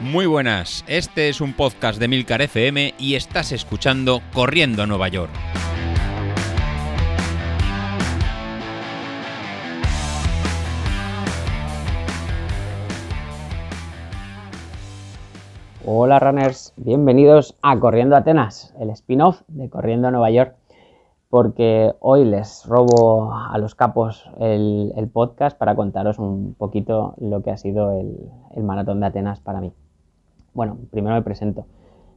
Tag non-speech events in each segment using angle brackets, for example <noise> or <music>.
Muy buenas, este es un podcast de Milcar FM y estás escuchando Corriendo a Nueva York. Hola runners, bienvenidos a Corriendo Atenas, el spin-off de Corriendo a Nueva York, porque hoy les robo a los capos el, podcast para contaros un poquito lo que ha sido el maratón de Atenas para mí. Bueno, primero me presento.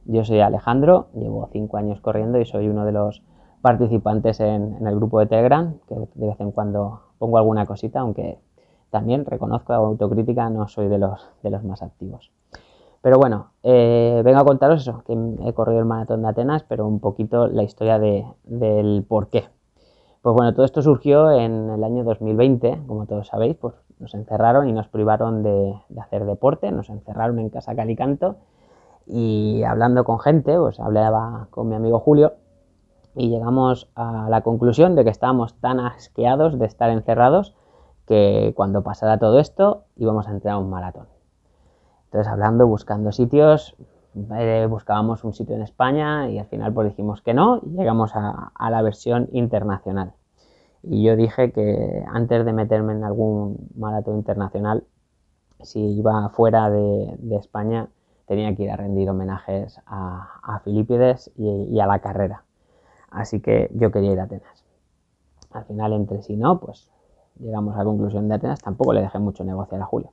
Yo soy Alejandro, llevo cinco años corriendo y soy uno de los participantes en, el grupo de Telegram, que de vez en cuando pongo alguna cosita, aunque también reconozco la autocrítica, no soy de los, de los más activos. Pero bueno, eh, vengo a contaros eso, que he corrido el maratón de Atenas, pero un poquito la historia del por qué. Pues bueno, todo esto surgió en el año 2020, como todos sabéis, pues nos encerraron y nos privaron de, hacer deporte, nos encerraron en casa Calicanto y hablando con gente, pues hablaba con mi amigo Julio y llegamos a la conclusión de que estábamos tan asqueados de estar encerrados que cuando pasara todo esto íbamos a entrar a un maratón. Entonces hablando, buscando sitios, eh, buscábamos un sitio en España y al final pues dijimos que no y llegamos a la versión internacional. Y yo dije que antes de meterme en algún maratón internacional, si iba fuera de, España, tenía que ir a rendir homenajes a, a Filipides y, a la carrera. Así que yo quería ir a Atenas. Al final, entre sí no, pues llegamos a la conclusión de Atenas. Tampoco le dejé mucho negociar a Julio.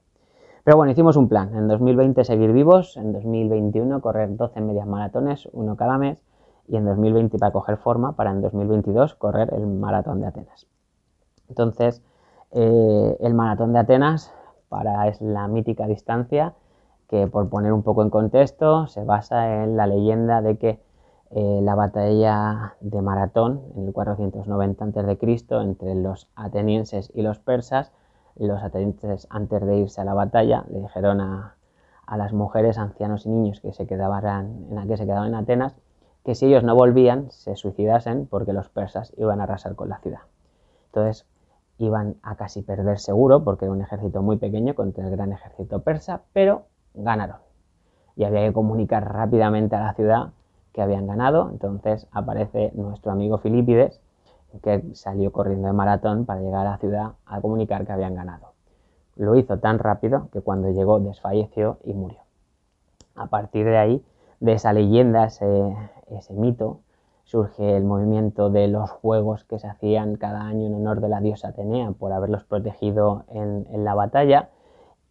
Pero bueno, hicimos un plan. En 2020 seguir vivos, en 2021 correr 12 medias maratones, uno cada mes, y en 2020 para coger forma para en 2022 correr el maratón de Atenas. Entonces, eh, el maratón de Atenas para es la mítica distancia que por poner un poco en contexto se basa en la leyenda de que eh, la batalla de Maratón en el 490 a.C. entre los atenienses y los persas, los atenienses antes de irse a la batalla le dijeron a, a las mujeres, ancianos y niños que se quedaban en, que se quedaban en Atenas que si ellos no volvían, se suicidasen porque los persas iban a arrasar con la ciudad. Entonces, iban a casi perder seguro porque era un ejército muy pequeño contra el gran ejército persa, pero ganaron. Y había que comunicar rápidamente a la ciudad que habían ganado. Entonces aparece nuestro amigo Filipides, que salió corriendo de maratón para llegar a la ciudad a comunicar que habían ganado. Lo hizo tan rápido que cuando llegó desfalleció y murió. A partir de ahí de esa leyenda, ese, mito, surge el movimiento de los juegos que se hacían cada año en honor de la diosa Atenea por haberlos protegido en, la batalla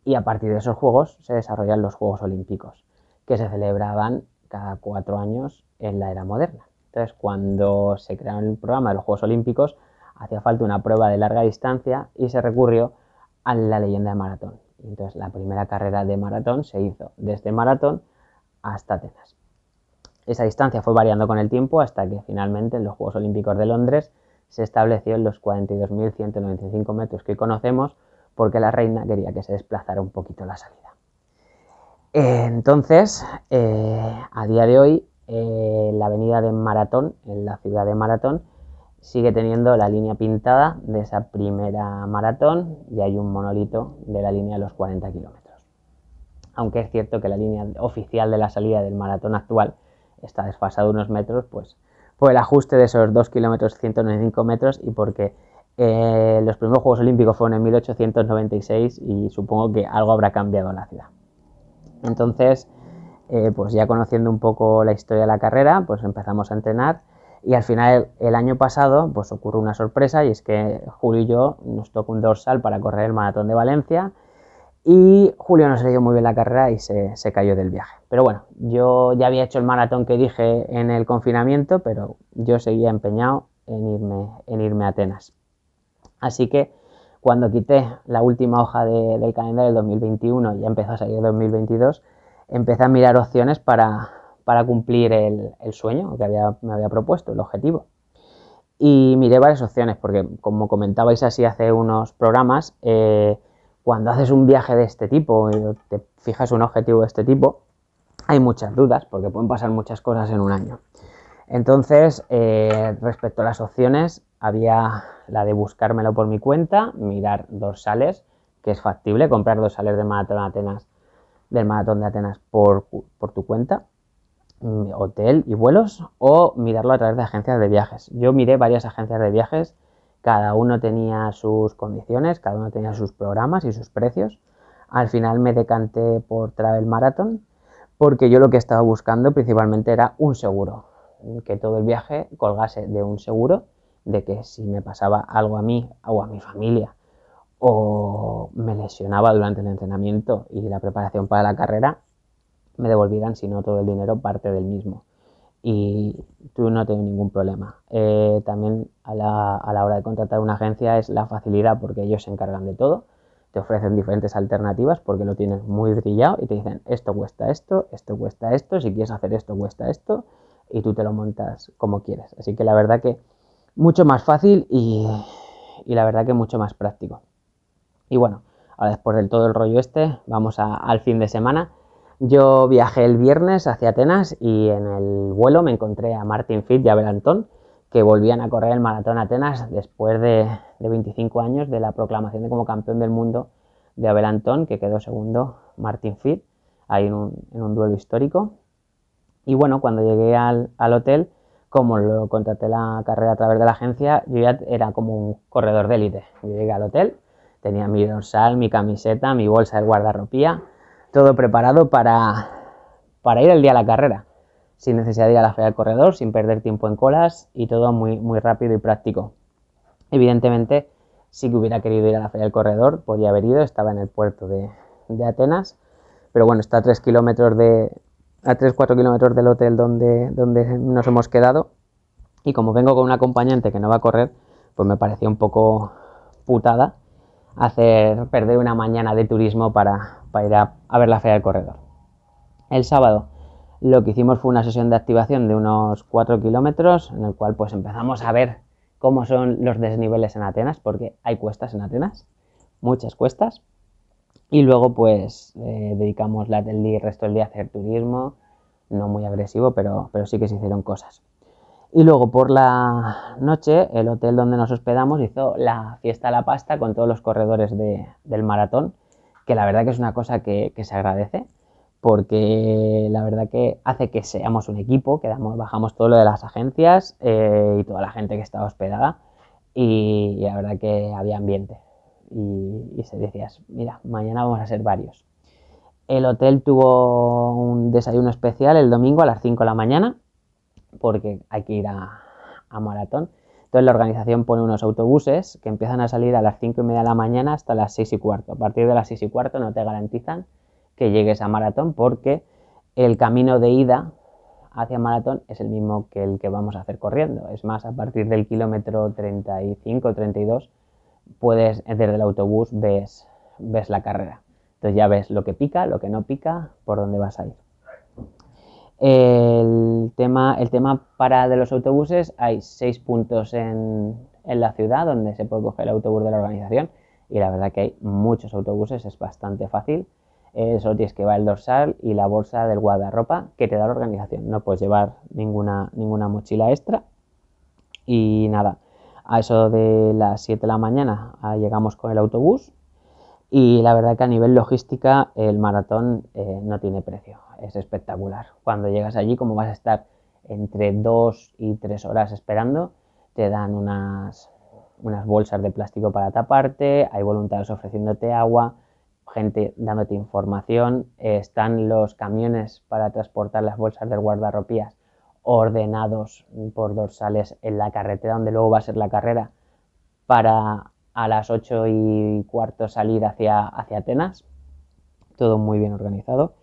y a partir de esos juegos se desarrollan los Juegos Olímpicos que se celebraban cada cuatro años en la era moderna. Entonces, cuando se creó el programa de los Juegos Olímpicos, hacía falta una prueba de larga distancia y se recurrió a la leyenda de maratón. Entonces, la primera carrera de maratón se hizo desde maratón hasta Atenas. Esa distancia fue variando con el tiempo hasta que finalmente en los Juegos Olímpicos de Londres se estableció en los 42.195 metros que conocemos porque la reina quería que se desplazara un poquito la salida. Entonces, eh, a día de hoy, eh, la avenida de Maratón, en la ciudad de Maratón, sigue teniendo la línea pintada de esa primera maratón y hay un monolito de la línea de los 40 kilómetros aunque es cierto que la línea oficial de la salida del maratón actual está desfasado unos metros, pues por el ajuste de esos 2 kilómetros 195 metros y porque eh, los primeros Juegos Olímpicos fueron en 1896 y supongo que algo habrá cambiado en la ciudad. Entonces, eh, pues ya conociendo un poco la historia de la carrera, pues empezamos a entrenar y al final el año pasado pues ocurre una sorpresa y es que Julio y yo nos tocó un dorsal para correr el maratón de Valencia y Julio no se le dio muy bien la carrera y se, cayó del viaje. Pero bueno, yo ya había hecho el maratón que dije en el confinamiento, pero yo seguía empeñado en irme, en irme a Atenas. Así que cuando quité la última hoja del calendario del 2021 y ya empezó a salir el 2022, empecé a mirar opciones para, cumplir el, sueño que me había propuesto, el objetivo. Y miré varias opciones, porque como comentabais así hace unos programas, eh, cuando haces un viaje de este tipo y te fijas un objetivo de este tipo, hay muchas dudas porque pueden pasar muchas cosas en un año. Entonces, eh, respecto a las opciones, había la de buscármelo por mi cuenta, mirar dorsales, que es factible, comprar dorsales de Maratón Atenas del maratón de Atenas por, por tu cuenta, mm, hotel y vuelos, o mirarlo a través de agencias de viajes. Yo miré varias agencias de viajes, cada uno tenía sus condiciones, cada uno tenía sus programas y sus precios. Al final me decanté por Travel Marathon porque yo lo que estaba buscando principalmente era un seguro, que todo el viaje colgase de un seguro de que si me pasaba algo a mí o a mi familia o me lesionaba durante el entrenamiento y la preparación para la carrera, me devolvieran, si no todo el dinero, parte del mismo. Y tú no tienes ningún problema. Eh, también a la, a la hora de contratar una agencia es la facilidad porque ellos se encargan de todo. Te ofrecen diferentes alternativas porque lo tienes muy brillado y te dicen esto cuesta esto, esto cuesta esto, si quieres hacer esto cuesta esto y tú te lo montas como quieres. Así que la verdad que mucho más fácil y, y la verdad que mucho más práctico. Y bueno, ahora después del todo el rollo este, vamos al fin de semana. Yo viajé el viernes hacia Atenas y en el vuelo me encontré a Martin Fit y a Belantón, que volvían a correr el maratón Atenas después de, 25 años de la proclamación de como campeón del mundo de Abel Antón, que quedó segundo Martin Fit, ahí en un, duelo histórico. Y bueno, cuando llegué al, al, hotel, como lo contraté la carrera a través de la agencia, yo ya era como un corredor de élite. Yo llegué al hotel, Tenía mi dorsal, mi camiseta, mi bolsa de guardarropía, todo preparado para, para ir el día a la carrera, sin necesidad de ir a la feria del corredor, sin perder tiempo en colas y todo muy, muy rápido y práctico. Evidentemente, si que hubiera querido ir a la feria del corredor, podía haber ido, estaba en el puerto de, de Atenas, pero bueno, está a 3 kilómetros de, a 3-4 kilómetros del hotel donde, donde nos hemos quedado. Y como vengo con un acompañante que no va a correr, pues me parecía un poco putada hacer perder una mañana de turismo para, ir a, ver la feria del corredor. El sábado lo que hicimos fue una sesión de activación de unos 4 kilómetros en el cual pues empezamos a ver cómo son los desniveles en Atenas, porque hay cuestas en Atenas, muchas cuestas. Y luego pues eh, dedicamos la, el resto del día a hacer turismo, no muy agresivo, pero, pero sí que se hicieron cosas. Y luego por la noche, el hotel donde nos hospedamos hizo la fiesta a la pasta con todos los corredores del maratón, que la verdad que es una cosa que, se agradece, porque la verdad que hace que seamos un equipo, que bajamos todo lo de las agencias eh, y toda la gente que estaba hospedada, y, la verdad que había ambiente. Y, y se decías, mira, mañana vamos a ser varios. El hotel tuvo un desayuno especial el domingo a las 5 de la mañana porque hay que ir a, maratón. Entonces la organización pone unos autobuses que empiezan a salir a las 5 y media de la mañana hasta las 6 y cuarto. A partir de las 6 y cuarto no te garantizan que llegues a maratón porque el camino de ida hacia maratón es el mismo que el que vamos a hacer corriendo. Es más, a partir del kilómetro 35 o 32 puedes, desde el autobús ves, ves la carrera. Entonces ya ves lo que pica, lo que no pica, por dónde vas a ir. El tema, el tema para de los autobuses, hay seis puntos en, la ciudad donde se puede coger el autobús de la organización y la verdad que hay muchos autobuses, es bastante fácil. Eso tienes que va el dorsal y la bolsa del guardarropa que te da la organización. No puedes llevar ninguna, ninguna mochila extra. Y nada, a eso de las 7 de la mañana ah, llegamos con el autobús y la verdad que a nivel logística el maratón eh, no tiene precio, es espectacular. Cuando llegas allí, como vas a estar entre dos y tres horas esperando, te dan unas, unas bolsas de plástico para taparte, hay voluntarios ofreciéndote agua, gente dándote información, están los camiones para transportar las bolsas del guardarropías ordenados por dorsales en la carretera donde luego va a ser la carrera para a las 8 y cuarto salir hacia, hacia Atenas, todo muy bien organizado.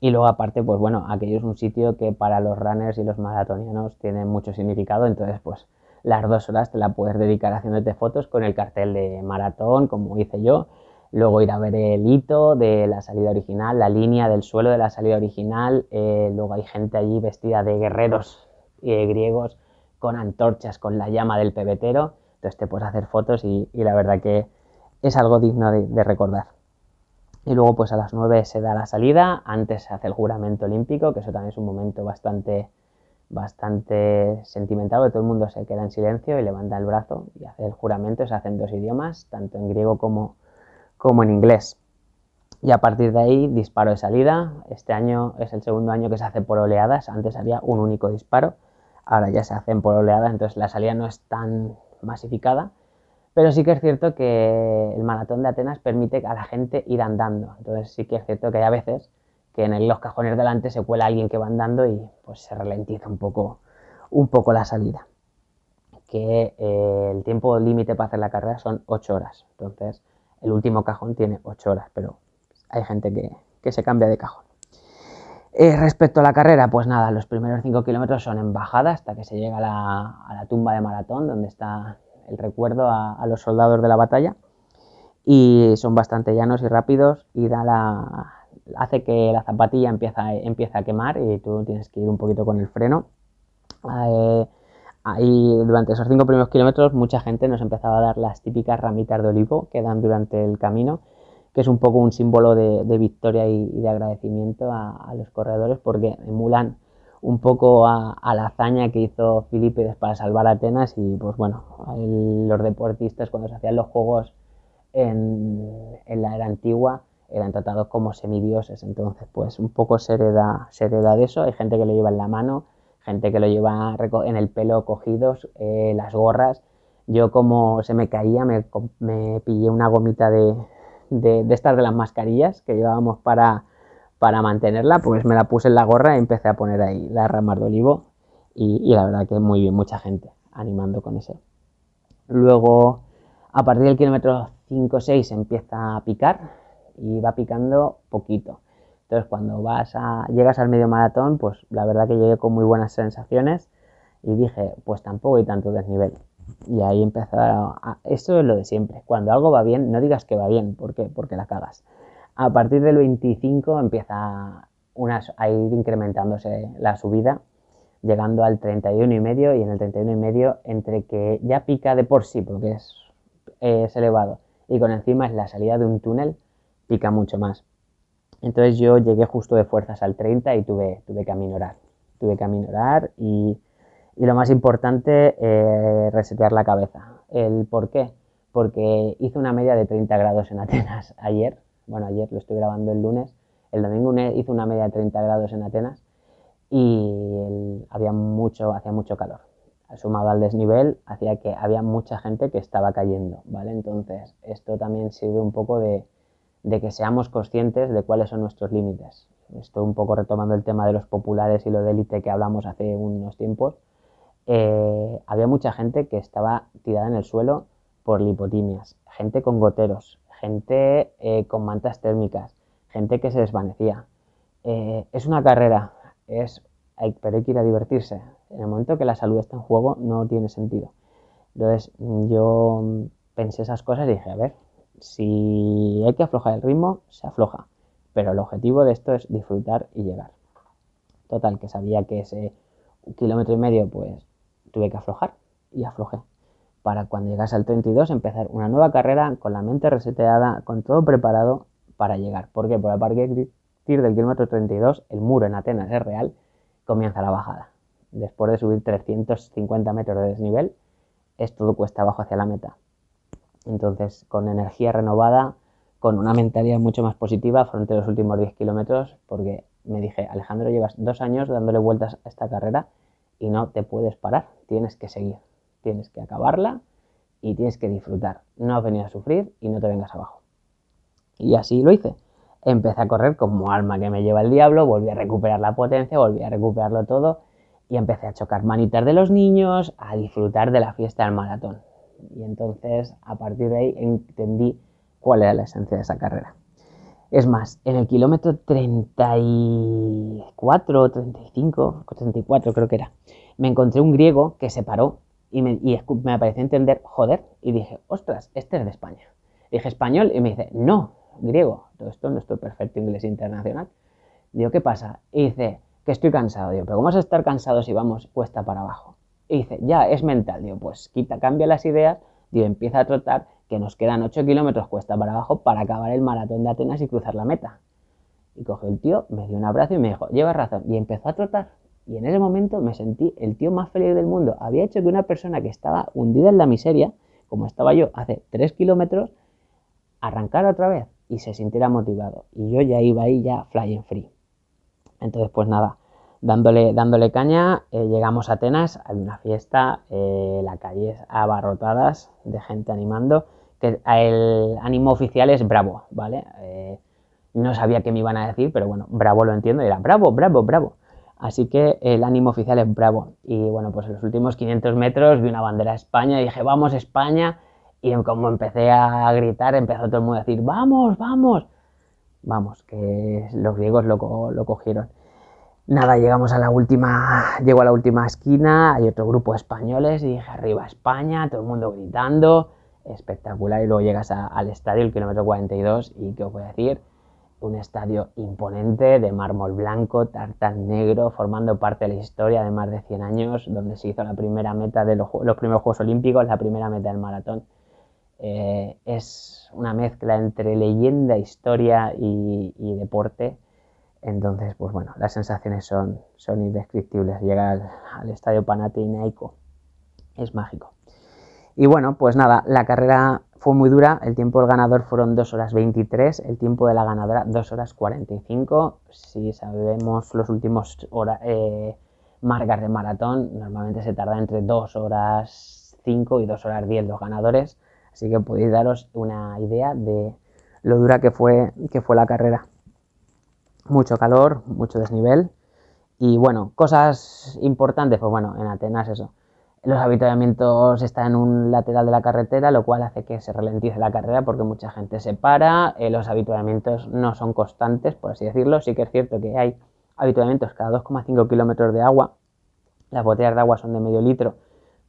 Y luego aparte, pues bueno, aquello es un sitio que para los runners y los maratonianos tiene mucho significado, entonces pues las dos horas te la puedes dedicar haciéndote fotos con el cartel de maratón, como hice yo, luego ir a ver el hito de la salida original, la línea del suelo de la salida original, eh, luego hay gente allí vestida de guerreros eh, griegos con antorchas, con la llama del pebetero, entonces te puedes hacer fotos y, la verdad que es algo digno de, recordar. Y luego pues a las 9 se da la salida, antes se hace el juramento olímpico, que eso también es un momento bastante, bastante sentimental, porque todo el mundo se queda en silencio y levanta el brazo y hace el juramento, se hace en dos idiomas, tanto en griego como, como en inglés. Y a partir de ahí, disparo de salida. Este año es el segundo año que se hace por oleadas. Antes había un único disparo. Ahora ya se hacen por oleadas, entonces la salida no es tan masificada. Pero sí que es cierto que el maratón de Atenas permite a la gente ir andando. Entonces sí que es cierto que hay a veces que en los cajones delante se cuela alguien que va andando y pues se ralentiza un poco, un poco la salida. Que eh, el tiempo límite para hacer la carrera son 8 horas. Entonces el último cajón tiene 8 horas, pero hay gente que, se cambia de cajón. Eh, respecto a la carrera, pues nada, los primeros 5 kilómetros son en bajada hasta que se llega a la, tumba de maratón, donde está el recuerdo a, los soldados de la batalla. Y son bastante llanos y rápidos y da la, hace que la zapatilla empieza, a quemar y tú tienes que ir un poquito con el freno. Eh, durante esos 5 primeros kilómetros mucha gente nos empezaba a dar las típicas ramitas de olivo que dan durante el camino que es un poco un símbolo de, victoria y, de agradecimiento a, los corredores porque emulan un poco a, la hazaña que hizo Filipides para salvar Atenas y pues bueno, los deportistas cuando se hacían los juegos en, la era antigua eran tratados como semidioses, entonces pues un poco se hereda, de eso, hay gente que lo lleva en la mano, gente que lo lleva en el pelo cogidos, eh, las gorras, yo como se me caía me, me pillé una gomita de, de, de estas de las mascarillas que llevábamos para, para mantenerla, pues me la puse en la gorra y empecé a poner ahí las ramas de olivo y, la verdad que muy bien, mucha gente animando con eso. Luego, a partir del kilómetro 5 o 6 empieza a picar y va picando poquito. Entonces, cuando vas a, llegas al medio maratón, pues la verdad que llegué con muy buenas sensaciones y dije, pues tampoco hay tanto desnivel. Y ahí empezaron. A, esto es lo de siempre. Cuando algo va bien, no digas que va bien, ¿por qué? Porque la cagas. A partir del 25 empieza a ir incrementándose la subida, llegando al 31 y medio, y en el 31 y medio, entre que ya pica de por sí, porque es, es elevado, y con encima es la salida de un túnel, pica mucho más. Entonces yo llegué justo de fuerzas al 30 y tuve, tuve que aminorar. Tuve que aminorar y y lo más importante, eh, resetear la cabeza. ¿El por qué? Porque hice una media de 30 grados en Atenas <laughs> ayer. Bueno, ayer lo estoy grabando el lunes. El domingo hice una media de 30 grados en Atenas y había mucho, hacía mucho calor. Sumado al desnivel, hacía que había mucha gente que estaba cayendo, ¿vale? Entonces, esto también sirve un poco de, de que seamos conscientes de cuáles son nuestros límites. Estoy un poco retomando el tema de los populares y lo de élite que hablamos hace unos tiempos eh, había mucha gente que estaba tirada en el suelo por lipotimias, gente con goteros, gente eh, con mantas térmicas, gente que se desvanecía. Eh, es una carrera, es, pero hay que ir a divertirse. En el momento que la salud está en juego no tiene sentido. Entonces yo pensé esas cosas y dije, a ver, si hay que aflojar el ritmo, se afloja. Pero el objetivo de esto es disfrutar y llegar. Total, que sabía que ese kilómetro y medio, pues tuve que aflojar y aflojé. Para cuando llegase al 32 empezar una nueva carrera con la mente reseteada, con todo preparado para llegar. ¿Por qué? Porque a partir del kilómetro 32, el muro en Atenas es real, comienza la bajada. Después de subir 350 metros de desnivel, es todo cuesta abajo hacia la meta. Entonces, con energía renovada, con una mentalidad mucho más positiva, frente a los últimos 10 kilómetros, porque me dije, Alejandro, llevas dos años dándole vueltas a esta carrera y no te puedes parar, tienes que seguir, tienes que acabarla y tienes que disfrutar. No has venido a sufrir y no te vengas abajo. Y así lo hice. Empecé a correr como alma que me lleva el diablo, volví a recuperar la potencia, volví a recuperarlo todo y empecé a chocar manitas de los niños, a disfrutar de la fiesta del maratón. Y entonces, a partir de ahí, entendí cuál era la esencia de esa carrera. Es más, en el kilómetro 34, 35, 34 creo que era, me encontré un griego que se paró y me, y pareció entender, joder, y dije, ostras, este es de España. Dije español y me dice, no, griego, todo esto no estoy perfecto inglés internacional. Digo, ¿qué pasa? Y dice, que estoy cansado. Digo, pero ¿cómo vas a estar cansado si vamos cuesta para abajo? Y dice, ya, es mental. Digo, pues quita, cambia las ideas, digo, empieza a trotar que nos quedan 8 kilómetros cuesta para abajo para acabar el maratón de Atenas y cruzar la meta. Y cogió el tío, me dio un abrazo y me dijo, llevas razón. Y empezó a trotar. Y en ese momento me sentí el tío más feliz del mundo. Había hecho que una persona que estaba hundida en la miseria, como estaba yo hace 3 kilómetros, arrancara otra vez. y se sintiera motivado. Y yo ya iba ahí ya flying free. Entonces, pues nada, dándole, dándole caña, eh, llegamos a Atenas, hay una fiesta, eh, la calle abarrotadas de gente animando, que el ánimo oficial es bravo, ¿vale? Eh, no sabía qué me iban a decir, pero bueno, bravo lo entiendo, era bravo, bravo, bravo. Así que el ánimo oficial es bravo. Y bueno, pues en los últimos 500 metros vi una bandera de España y dije, vamos España. Y como empecé a gritar, empezó todo el mundo a decir, vamos, vamos. Vamos, que los griegos lo, lo cogieron. Nada, llegamos a la última, llego a la última esquina, hay otro grupo de españoles y dije, arriba España, todo el mundo gritando, espectacular. Y luego llegas al estadio, el kilómetro 42, y ¿qué os voy a decir? Un estadio imponente de mármol blanco, tartán negro, formando parte de la historia de más de 100 años, donde se hizo la primera meta de los, primeros Juegos Olímpicos, la primera meta del maratón. Eh, es una mezcla entre leyenda, historia y, deporte. Entonces, pues bueno, las sensaciones son, son indescriptibles. Llegar al, estadio Panathinaiko es mágico. Y bueno, pues nada, la carrera fue muy dura, el tiempo del ganador fueron 2 horas 23, el tiempo de la ganadora 2 horas 45. Si sabemos los últimos eh, marcas de maratón, normalmente se tarda entre 2 horas 5 y 2 horas 10 los ganadores, así que podéis daros una idea de lo dura que fue, que fue la carrera. Mucho calor, mucho desnivel y bueno, cosas importantes, pues bueno, en Atenas eso los habituamientos están en un lateral de la carretera, lo cual hace que se ralentice la carrera porque mucha gente se para. Eh, los habituamientos no son constantes, por así decirlo. Sí que es cierto que hay habituamientos cada 2,5 kilómetros de agua. Las botellas de agua son de medio litro,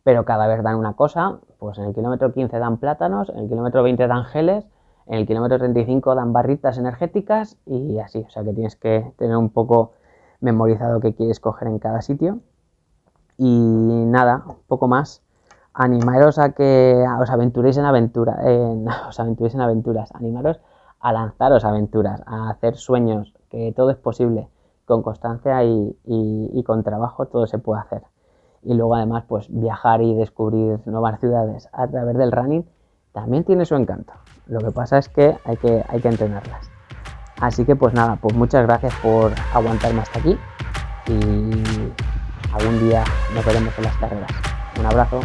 pero cada vez dan una cosa. Pues en el kilómetro 15 dan plátanos, en el kilómetro 20 dan geles, en el kilómetro 35 dan barritas energéticas y así. O sea que tienes que tener un poco memorizado qué quieres coger en cada sitio. Y nada, poco más. Animaros a que os aventuréis en aventura, <laughs> os aventuréis en aventuras, animaros a lanzaros aventuras, a hacer sueños, que todo es posible. Con constancia y, con trabajo todo se puede hacer. Y luego además, pues viajar y descubrir nuevas ciudades a través del running también tiene su encanto. Lo que pasa es que hay que, hay que entrenarlas. Así que pues nada, pues muchas gracias por aguantarme hasta aquí y algún día nos veremos en las carreras. Un abrazo.